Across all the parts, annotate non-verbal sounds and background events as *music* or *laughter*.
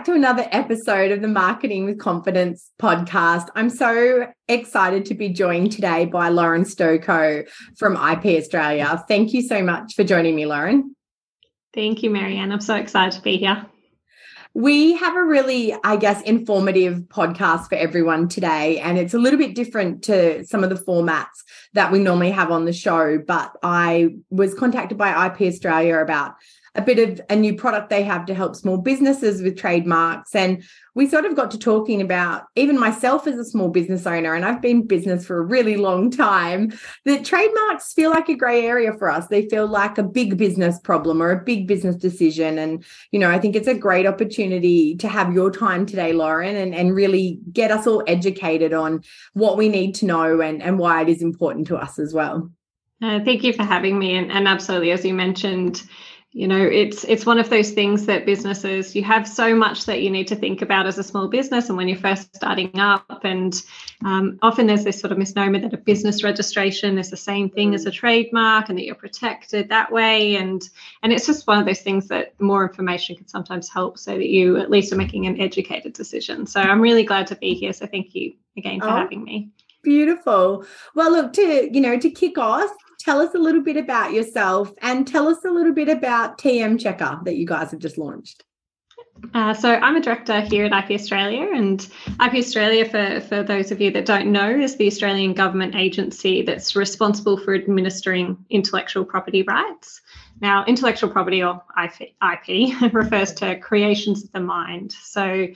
Back to another episode of the Marketing with Confidence podcast. I'm so excited to be joined today by Lauren Stokoe from IP Australia. Thank you so much for joining me, Lauren. Thank you, Marianne. I'm so excited to be here. We have a really, I guess, informative podcast for everyone today. And it's a little bit different to some of the formats that we normally have on the show. But I was contacted by IP Australia about a bit of a new product they have to help small businesses with trademarks. And we sort of got to talking about, even myself as a small business owner, and I've been business for a really long time, that trademarks feel like a gray area for us. They feel like a big business problem or a big business decision. And, you know, I think it's a great opportunity to have your time today, Lauren, and, and really get us all educated on what we need to know and, and why it is important to us as well. Uh, thank you for having me. And, and absolutely, as you mentioned, you know it's it's one of those things that businesses you have so much that you need to think about as a small business and when you're first starting up and um, often there's this sort of misnomer that a business registration is the same thing as a trademark and that you're protected that way. And and it's just one of those things that more information can sometimes help so that you at least are making an educated decision. So i'm really glad to be here. So thank you again for oh, having me. beautiful. Well look to you know to kick off tell us a little bit about yourself and tell us a little bit about TM Checker that you guys have just launched. Uh, so I'm a director here at IP Australia, and IP Australia, for, for those of you that don't know, is the Australian government agency that's responsible for administering intellectual property rights. Now, intellectual property or IP, IP *laughs* refers to creations of the mind. So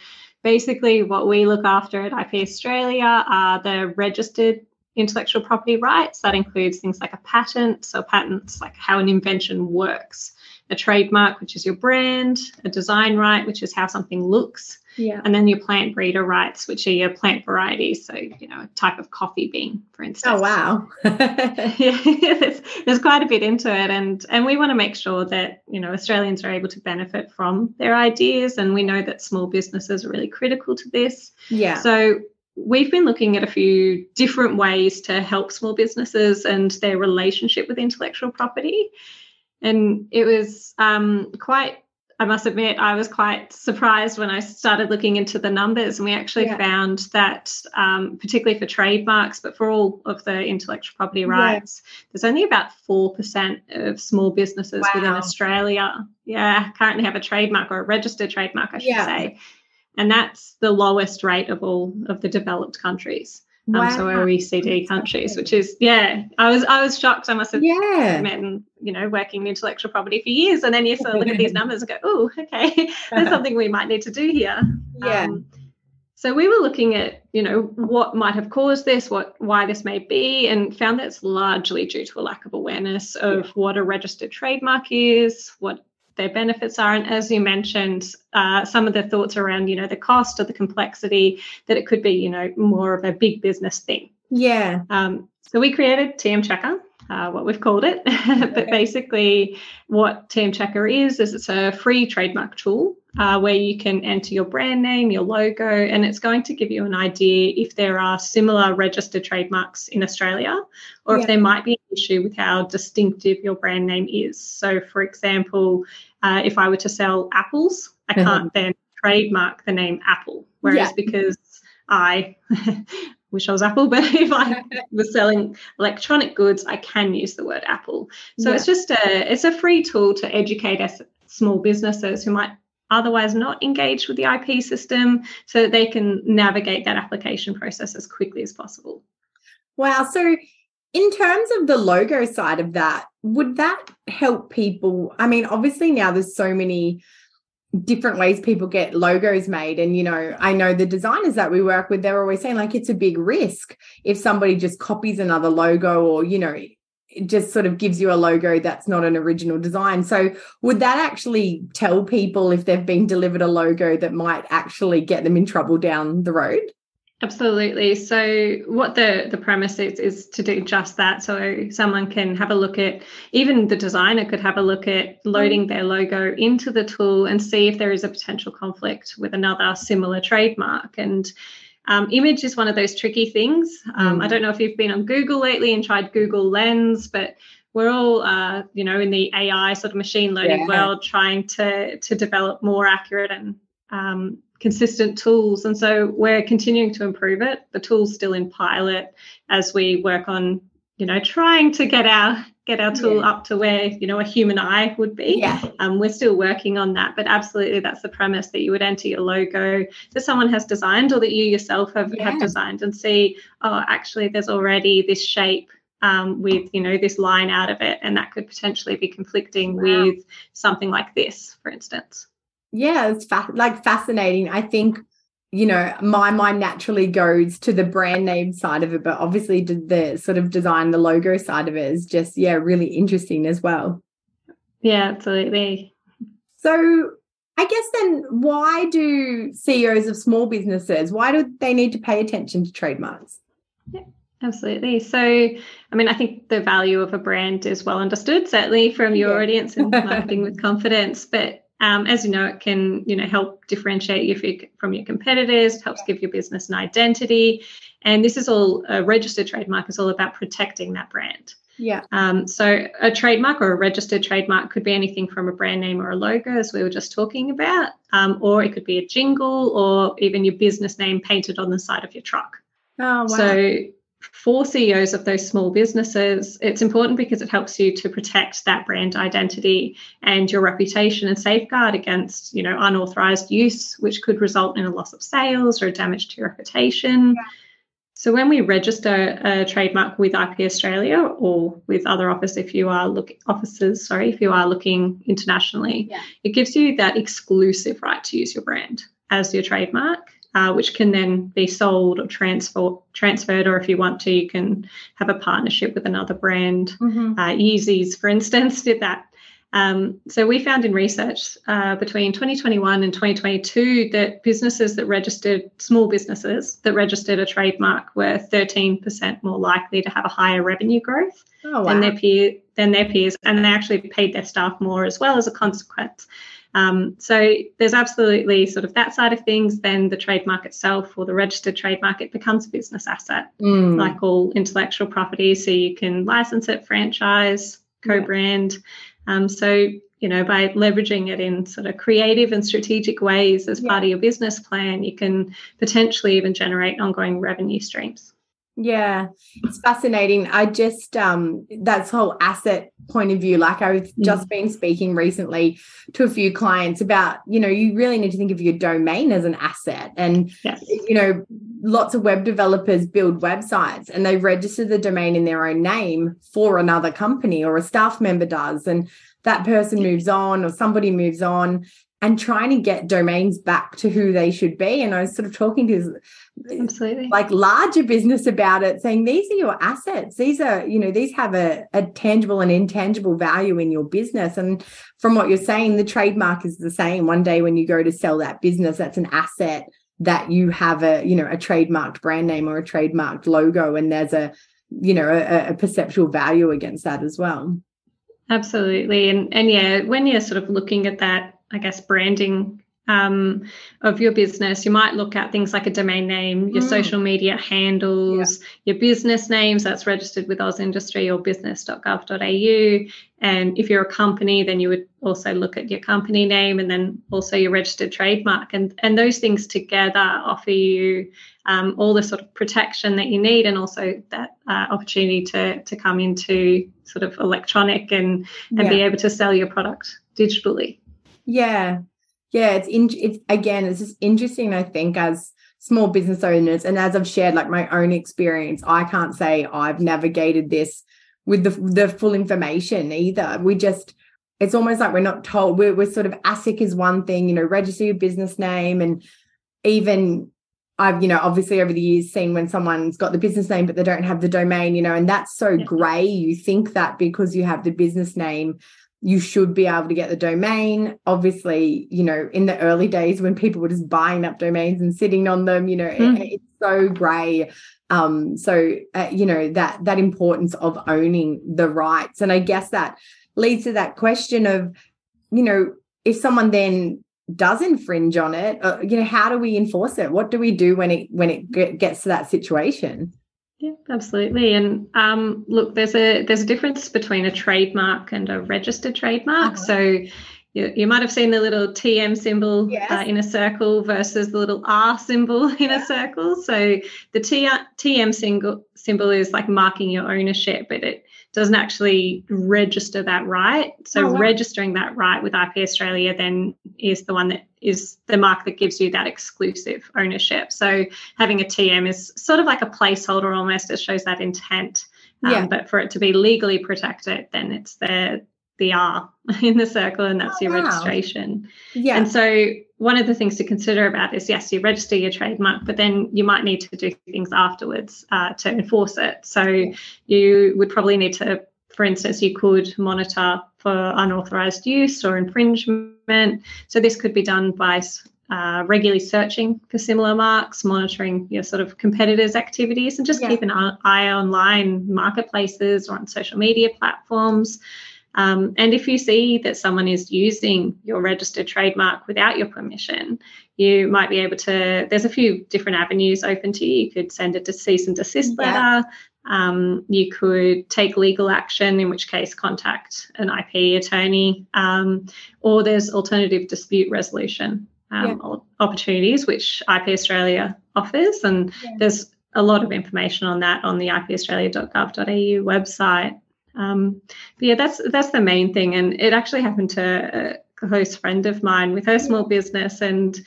basically, what we look after at IP Australia are the registered intellectual property rights. That includes things like a patent, so patents like how an invention works, a trademark, which is your brand, a design right, which is how something looks, yeah. and then your plant breeder rights, which are your plant varieties. So, you know, a type of coffee bean, for instance. Oh wow. yeah, *laughs* *laughs* there's, there's quite a bit into it. And and we want to make sure that, you know, Australians are able to benefit from their ideas. And we know that small businesses are really critical to this. Yeah. So we've been looking at a few different ways to help small businesses and their relationship with intellectual property. And it was um, quite, I must admit, I was quite surprised when I started looking into the numbers. And we actually yeah. found that, um, particularly for trademarks, but for all of the intellectual property rights, yeah. there's only about 4% of small businesses wow. within Australia, yeah, currently have a trademark or a registered trademark, I should yeah. say and that's the lowest rate of all of the developed countries. Um, wow. so OECD countries, which is yeah, I was I was shocked. I must have yeah. been you know working in intellectual property for years, and then you sort of look at these numbers and go, *laughs* oh, okay, *laughs* there's something we might need to do here. Yeah. Um, so we were looking at you know what might have caused this, what why this may be, and found that it's largely due to a lack of awareness of yeah. what a registered trademark is, what their benefits are. And as you mentioned, uh, some of the thoughts around, you know, the cost or the complexity that it could be, you know, more of a big business thing. Yeah. Um, so we created TM Checker. Uh, what we've called it. *laughs* but basically, what TM Checker is, is it's a free trademark tool uh, where you can enter your brand name, your logo, and it's going to give you an idea if there are similar registered trademarks in Australia or yeah. if there might be an issue with how distinctive your brand name is. So, for example, uh, if I were to sell apples, I mm-hmm. can't then trademark the name Apple. Whereas yeah. because I *laughs* wish I was Apple, *laughs* but if I *laughs* was selling electronic goods, I can use the word Apple. So yeah. it's just a it's a free tool to educate us small businesses who might otherwise not engage with the IP system so that they can navigate that application process as quickly as possible. Wow. So in terms of the logo side of that, would that help people? I mean, obviously now there's so many different ways people get logos made. And you know i know the designers that we work with they're always saying like it's a big risk if somebody just copies another logo or you know it just sort of gives you a logo that's not an original design. So would that actually tell people if they've been delivered a logo that might actually get them in trouble down the road Absolutely. So what the the premise is is to do just that. So someone can have a look at even the designer could have a look at loading their logo into the tool and see if there is a potential conflict with another similar trademark. And um, image is one of those tricky things. Um, mm. I don't know if you've been on Google lately and tried Google Lens, but we're all, uh, you know, in the AI sort of machine learning yeah. world, trying to to develop more accurate and um, consistent tools. And so we're continuing to improve it. The tool's still in pilot as we work on, you know, trying to get our get our tool yeah. up to where you know a human eye would be. Yeah. Um, we're still working on that, but absolutely that's the premise that you would enter your logo that someone has designed or that you yourself have, yeah. have designed and see, oh, actually there's already this shape um, with you know this line out of it, and that could potentially be conflicting wow. with something like this, for instance. Yeah, it's fa- like fascinating. I think you know, my mind naturally goes to the brand name side of it, but obviously the sort of design, the logo side of it is just, yeah, really interesting as well. Yeah, absolutely. So I guess then why do CEOs of small businesses, why do they need to pay attention to trademarks? Yeah. Absolutely. So, I mean, I think the value of a brand is well understood, certainly from your yeah. audience and marketing with *laughs* confidence. But um, as you know, it can you know help differentiate you from your competitors. Helps give your business an identity, and this is all a registered trademark is all about protecting that brand. Yeah. Um, so a trademark or a registered trademark could be anything from a brand name or a logo, as we were just talking about, um, or it could be a jingle or even your business name painted on the side of your truck. Oh, wow. So for CEOs of those small businesses, it's important because it helps you to protect that brand identity and your reputation and safeguard against, you know, unauthorized use, which could result in a loss of sales or damage to your reputation. Yeah. So when we register a trademark with IP Australia or with other office, if you are look offices, sorry, if you are looking internationally, yeah. it gives you that exclusive right to use your brand as your trademark uh, which can then be sold or transfer, transferred, or if you want to, you can have a partnership with another brand. Mm-hmm. Uh, Yeezys, for instance, *laughs* did that. Um, so we found in research uh, between 2021 and 2022 that businesses that registered, small businesses that registered a trademark were 13% more likely to have a higher revenue growth oh, wow. than their peer, than their peers, and they actually paid their staff more as well as a consequence. Um, so there's absolutely sort of that side of things. Then the trademark itself or the registered trademark, it becomes a business asset, mm. like all intellectual property. So you can license it, franchise, co-brand. Yeah. Um, so you know by leveraging it in sort of creative and strategic ways as yeah. part of your business plan, you can potentially even generate ongoing revenue streams. Yeah, it's fascinating. I just um that's whole asset point of view. Like I've mm. just been speaking recently to a few clients about, you know, you really need to think of your domain as an asset. And yes. you know, lots of web developers build websites and they register the domain in their own name for another company or a staff member does. And that person moves on or somebody moves on and trying to get domains back to who they should be. And I was sort of talking to absolutely like larger business about it, saying these are your assets. These are, you know, these have a, a tangible and intangible value in your business. And from what you're saying, the trademark is the same. One day when you go to sell that business, that's an asset that you have a, you know, a trademarked brand name or a trademarked logo, and there's a, you know, a, a perceptual value against that as well. Absolutely. And and yeah, when you're sort of looking at that I guess, branding um, of your business, you might look at things like a domain name, your mm. social media handles, yeah. your business names that's registered with AusIndustry or business.gov.au. And if you're a company, then you would also look at your company name and then also your registered trademark. And, and those things together offer you um, all the sort of protection that you need and also that uh, opportunity to, to come into sort of electronic and, and yeah. be able to sell your product digitally. Yeah. Yeah. It's, in, it's again, it's just interesting, I think, as small business owners. And as I've shared like my own experience, I can't say I've navigated this with the, the full information either. We just, it's almost like we're not told. We're, we're sort of ASIC is one thing, you know, register your business name. And even I've, you know, obviously over the years seen when someone's got the business name, but they don't have the domain, you know, and that's so yeah. gray. You think that because you have the business name, you should be able to get the domain. Obviously, you know, in the early days when people were just buying up domains and sitting on them, you know, mm. it, it's so grey. Um, so uh, you know that that importance of owning the rights, and I guess that leads to that question of, you know, if someone then does infringe on it, uh, you know, how do we enforce it? What do we do when it when it gets to that situation? Yeah, absolutely. And um, look, there's a there's a difference between a trademark and a registered trademark. Uh-huh. So you, you might have seen the little TM symbol yes. uh, in a circle versus the little R symbol *laughs* in yeah. a circle. So the T, TM symbol symbol is like marking your ownership, but it doesn't actually register that right. So oh, wow. registering that right with IP Australia then is the one that is the mark that gives you that exclusive ownership. So having a TM is sort of like a placeholder almost. It shows that intent. Um, yeah. But for it to be legally protected, then it's the the R *laughs* in the circle, and that's oh, your wow. registration. Yeah. And so one of the things to consider about is yes, you register your trademark, but then you might need to do things afterwards uh, to enforce it. So you would probably need to, for instance, you could monitor for unauthorized use or infringement. So this could be done by uh, regularly searching for similar marks, monitoring your sort of competitors' activities, and just yeah. keep an eye online marketplaces or on social media platforms um, and if you see that someone is using your registered trademark without your permission, you might be able to. There's a few different avenues open to you. You could send it to cease and desist yeah. letter. Um, you could take legal action, in which case contact an IP attorney, um, or there's alternative dispute resolution um, yeah. opportunities, which IP Australia offers. And yeah. there's a lot of information on that on the ipaustralia.gov.au website. Um, but yeah, that's that's the main thing, and it actually happened to a close friend of mine with her small business, and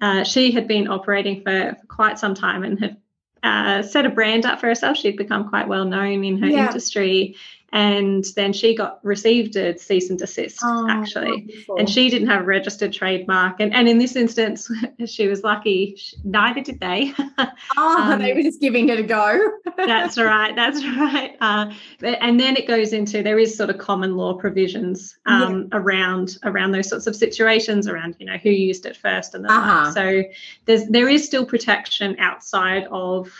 uh, she had been operating for, for, quite some time and had uh, set a brand up for herself. She'd become quite well known in her yeah. industry, and then she got received a cease and desist oh, actually. wonderful. and she didn't have a registered trademark. And, and in this instance *laughs* she was lucky. Neither did they. Oh *laughs* um, they were just giving it a go. *laughs* That's right that's right. Uh, and then it goes into there is sort of common law provisions um, yeah. around around those sorts of situations around you know who used it first and the uh-huh. like so there's there is still protection outside of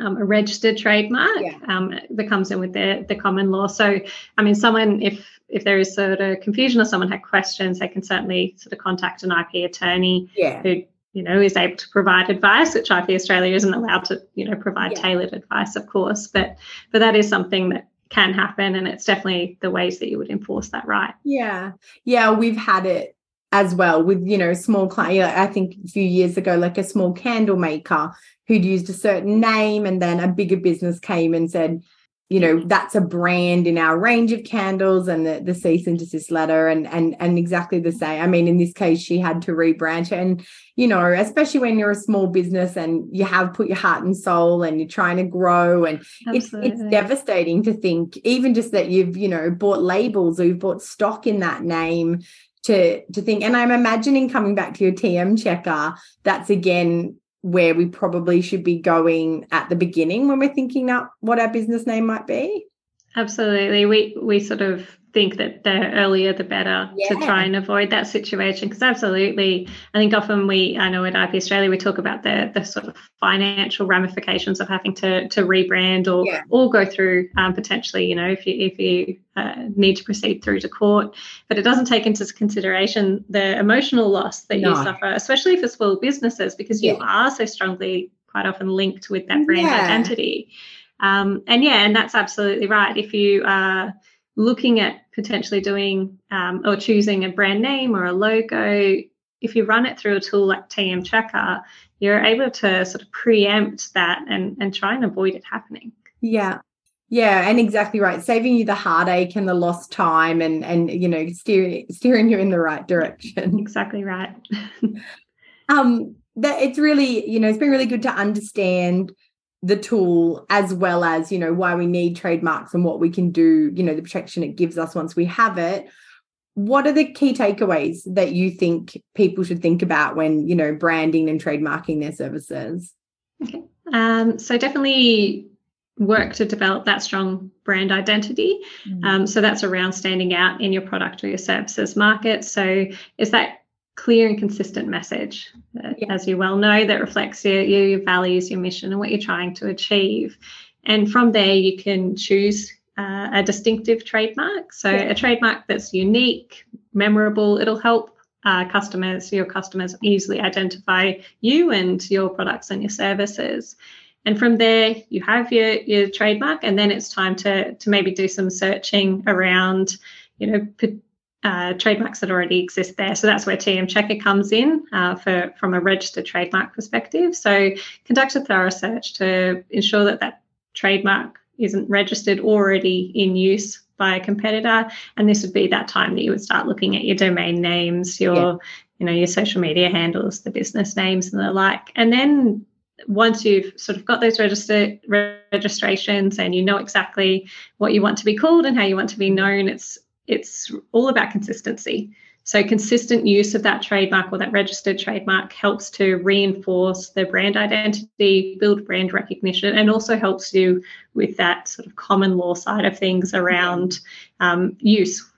um, a registered trademark yeah. um, that comes in with the, the common law. So, I mean, someone, if if there is sort of confusion or someone had questions, they can certainly sort of contact an IP attorney yeah. who you know is able to provide advice, which IP Australia isn't allowed to you know provide yeah. tailored advice, of course, but but that is something that can happen, and it's definitely the ways that you would enforce that right. Yeah, yeah, we've had it as well with you know small client i think a few years ago like a small candle maker who'd used a certain name and then a bigger business came and said you know that's a brand in our range of candles and the, the cease and desist letter and and and exactly the same. I mean in this case she had to rebranch and you know especially when you're a small business and you have put your heart and soul and you're trying to grow and it's it's devastating to think even just that you've you know bought labels or you've bought stock in that name to to think and i'm imagining coming back to your tm checker that's again where we probably should be going at the beginning when we're thinking up what our business name might be? Absolutely. We we sort of think that the earlier the better yeah. to try and avoid that situation because absolutely i think often we i know at ip australia we talk about the the sort of financial ramifications of having to to rebrand or yeah. or go through um, potentially you know if you if you uh, need to proceed through to court but it doesn't take into consideration the emotional loss that no. you suffer especially for small businesses because you yeah. are so strongly quite often linked with that brand identity um, and yeah and that's absolutely right if you are looking at potentially doing um, or choosing a brand name or a logo, if you run it through a tool like TM Checker, you're able to sort of preempt that and, and try and avoid it happening. Yeah. Yeah, and exactly right. Saving you the heartache and the lost time and and you know, steering steering you in the right direction. Exactly right. *laughs* um that it's really, you know, it's been really good to understand the tool as well as you know why we need trademarks and what we can do you know the protection it gives us once we have it. What are the key takeaways that you think people should think about when you know branding and trademarking their services? Okay. Um, so definitely work to develop that strong brand identity. Mm-hmm. um, so that's around standing out in your product or your services market. So is that clear and consistent message, uh, yeah. as you well know, that reflects your, your values, your mission, and what you're trying to achieve. And from there, you can choose uh, a distinctive trademark. So, yeah. a trademark that's unique, memorable, it'll help uh, customers, your customers, easily identify you and your products and your services. And from there, you have your, your trademark, and then it's time to, to maybe do some searching around, you know, uh, trademarks that already exist there. So that's where TM Checker comes in uh, for from a registered trademark perspective. So conduct a thorough search to ensure that that trademark isn't registered already in use by a competitor. And this would be that time that you would start looking at your domain names, your yeah. you know your social media handles, the business names, and the like. And then once you've sort of got those registered registrations and you know exactly what you want to be called and how you want to be known, it's it's all about consistency. So, consistent use of that trademark or that registered trademark helps to reinforce the brand identity, build brand recognition, and also helps you with that sort of common law side of things around um, use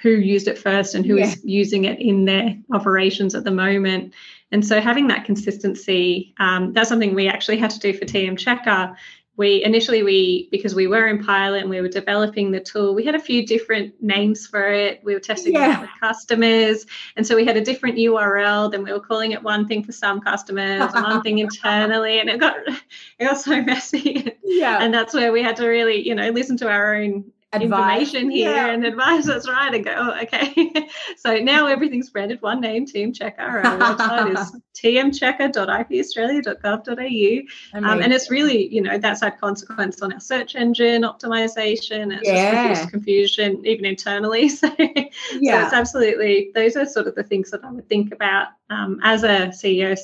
who used it first and who yeah. is using it in their operations at the moment. And so having that consistency, um, that's something we actually had to do for TM Checker we initially we because we were in pilot and we were developing the tool we had a few different names for it we were testing yeah. it with customers and so we had a different url then we were calling it one thing for some customers one thing *laughs* internally and it got *laughs* it got so messy yeah and that's where we had to really you know listen to our own. Information here yeah. and advice that's right and go oh, okay *laughs* so now everything's branded one name TM Checker our website is *laughs* tmchecker.ipaustralia.gov.au um, and it's really you know that's had consequence on our search engine optimization it's yeah. just confusion even internally *laughs* so, yeah. so it's absolutely those are sort of the things that I would think about um, as a CEO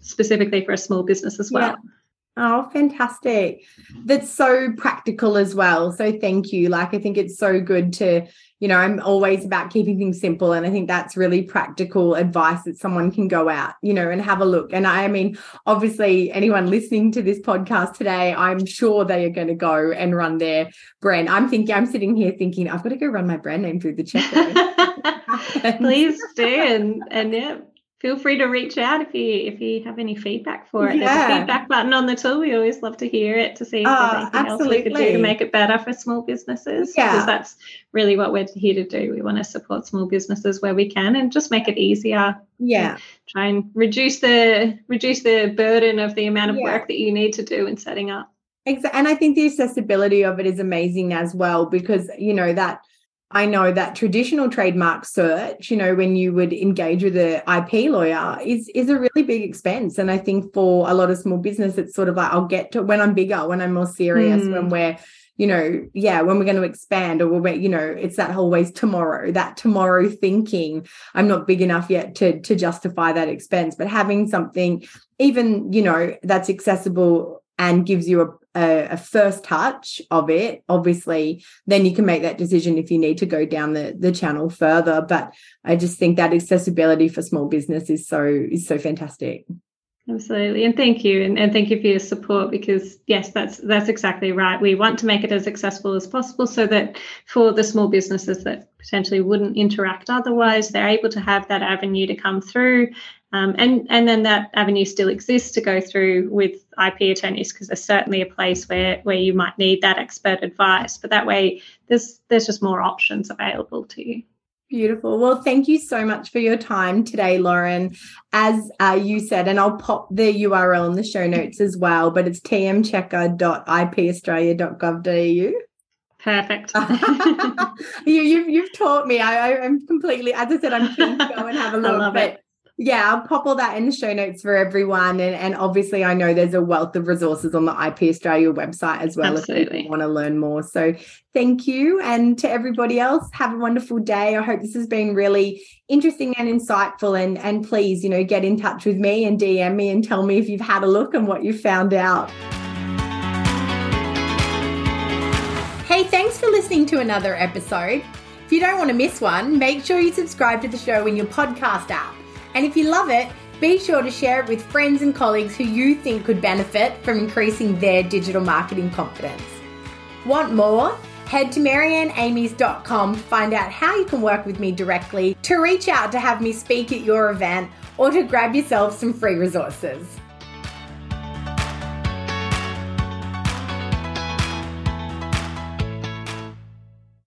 specifically for a small business as well. Yeah. Oh, fantastic. That's so practical as well. So thank you. Like, I think it's so good to, you know, I'm always about keeping things simple. And I think that's really practical advice that someone can go out, you know, and have a look. And I mean, obviously, anyone listening to this podcast today, I'm sure they are going to go and run their brand. I'm thinking, I'm sitting here thinking, I've got to go run my brand name through the checker. *laughs* Please do. And, and yeah, feel free to reach out if you if you have any feedback for it. Yeah. There's a feedback button on the tool. We always love to hear it to see if there's oh, anything absolutely. else we could do to make it better for small businesses. Yeah. Because that's really what we're here to do. We want to support small businesses where we can and just make it easier. Yeah. Try and reduce the reduce the burden of the amount of yeah. work that you need to do in setting up. Exactly. And I think the accessibility of it is amazing as well because you know that I know that traditional trademark search, you know, when you would engage with an IP lawyer is is a really big expense. And I think for a lot of small business, it's sort of like I'll get to when I'm bigger, when I'm more serious, mm. when we're, you know, yeah, when we're going to expand or we're, you know, it's that whole always tomorrow, that tomorrow thinking. I'm not big enough yet to to justify that expense, but having something even, you know, that's accessible and gives you a a, first touch of it obviously then you can make that decision if you need to go down the the channel further. But i just think that accessibility for small business is so is so fantastic. Absolutely. And thank you. And, and thank you for your support because yes that's that's exactly right. We want to make it as accessible as possible so that for the small businesses that potentially wouldn't interact otherwise they're able to have that avenue to come through um, and and then that avenue still exists to go through with IP attorneys because there's certainly a place where where you might need that expert advice. But that way, there's there's just more options available to you. Beautiful. Well, thank you so much for your time today, Lauren. As uh, you said, and I'll pop the URL in the show notes as well, but it's tmchecker.ipaustralia.gov.au. Perfect. *laughs* you, you've you've taught me. I, I'm completely, as I said, I'm keen to go and have a *laughs* look. Love it yeah, I'll pop all that in the show notes for everyone. And, and obviously, I know there's a wealth of resources on the IP Australia website as well Absolutely. if you want to learn more. So, thank you. And to everybody else, have a wonderful day. I hope this has been really interesting and insightful. And, and please, you know, get in touch with me and DM me and tell me if you've had a look and what you've found out. Hey, thanks for listening to another episode. If you don't want to miss one, make sure you subscribe to the show in your podcast app. And if you love it, be sure to share it with friends and colleagues who you think could benefit from increasing their digital marketing confidence. Want more? Head to marianneamies.com to find out how you can work with me directly, to reach out to have me speak at your event, or to grab yourself some free resources.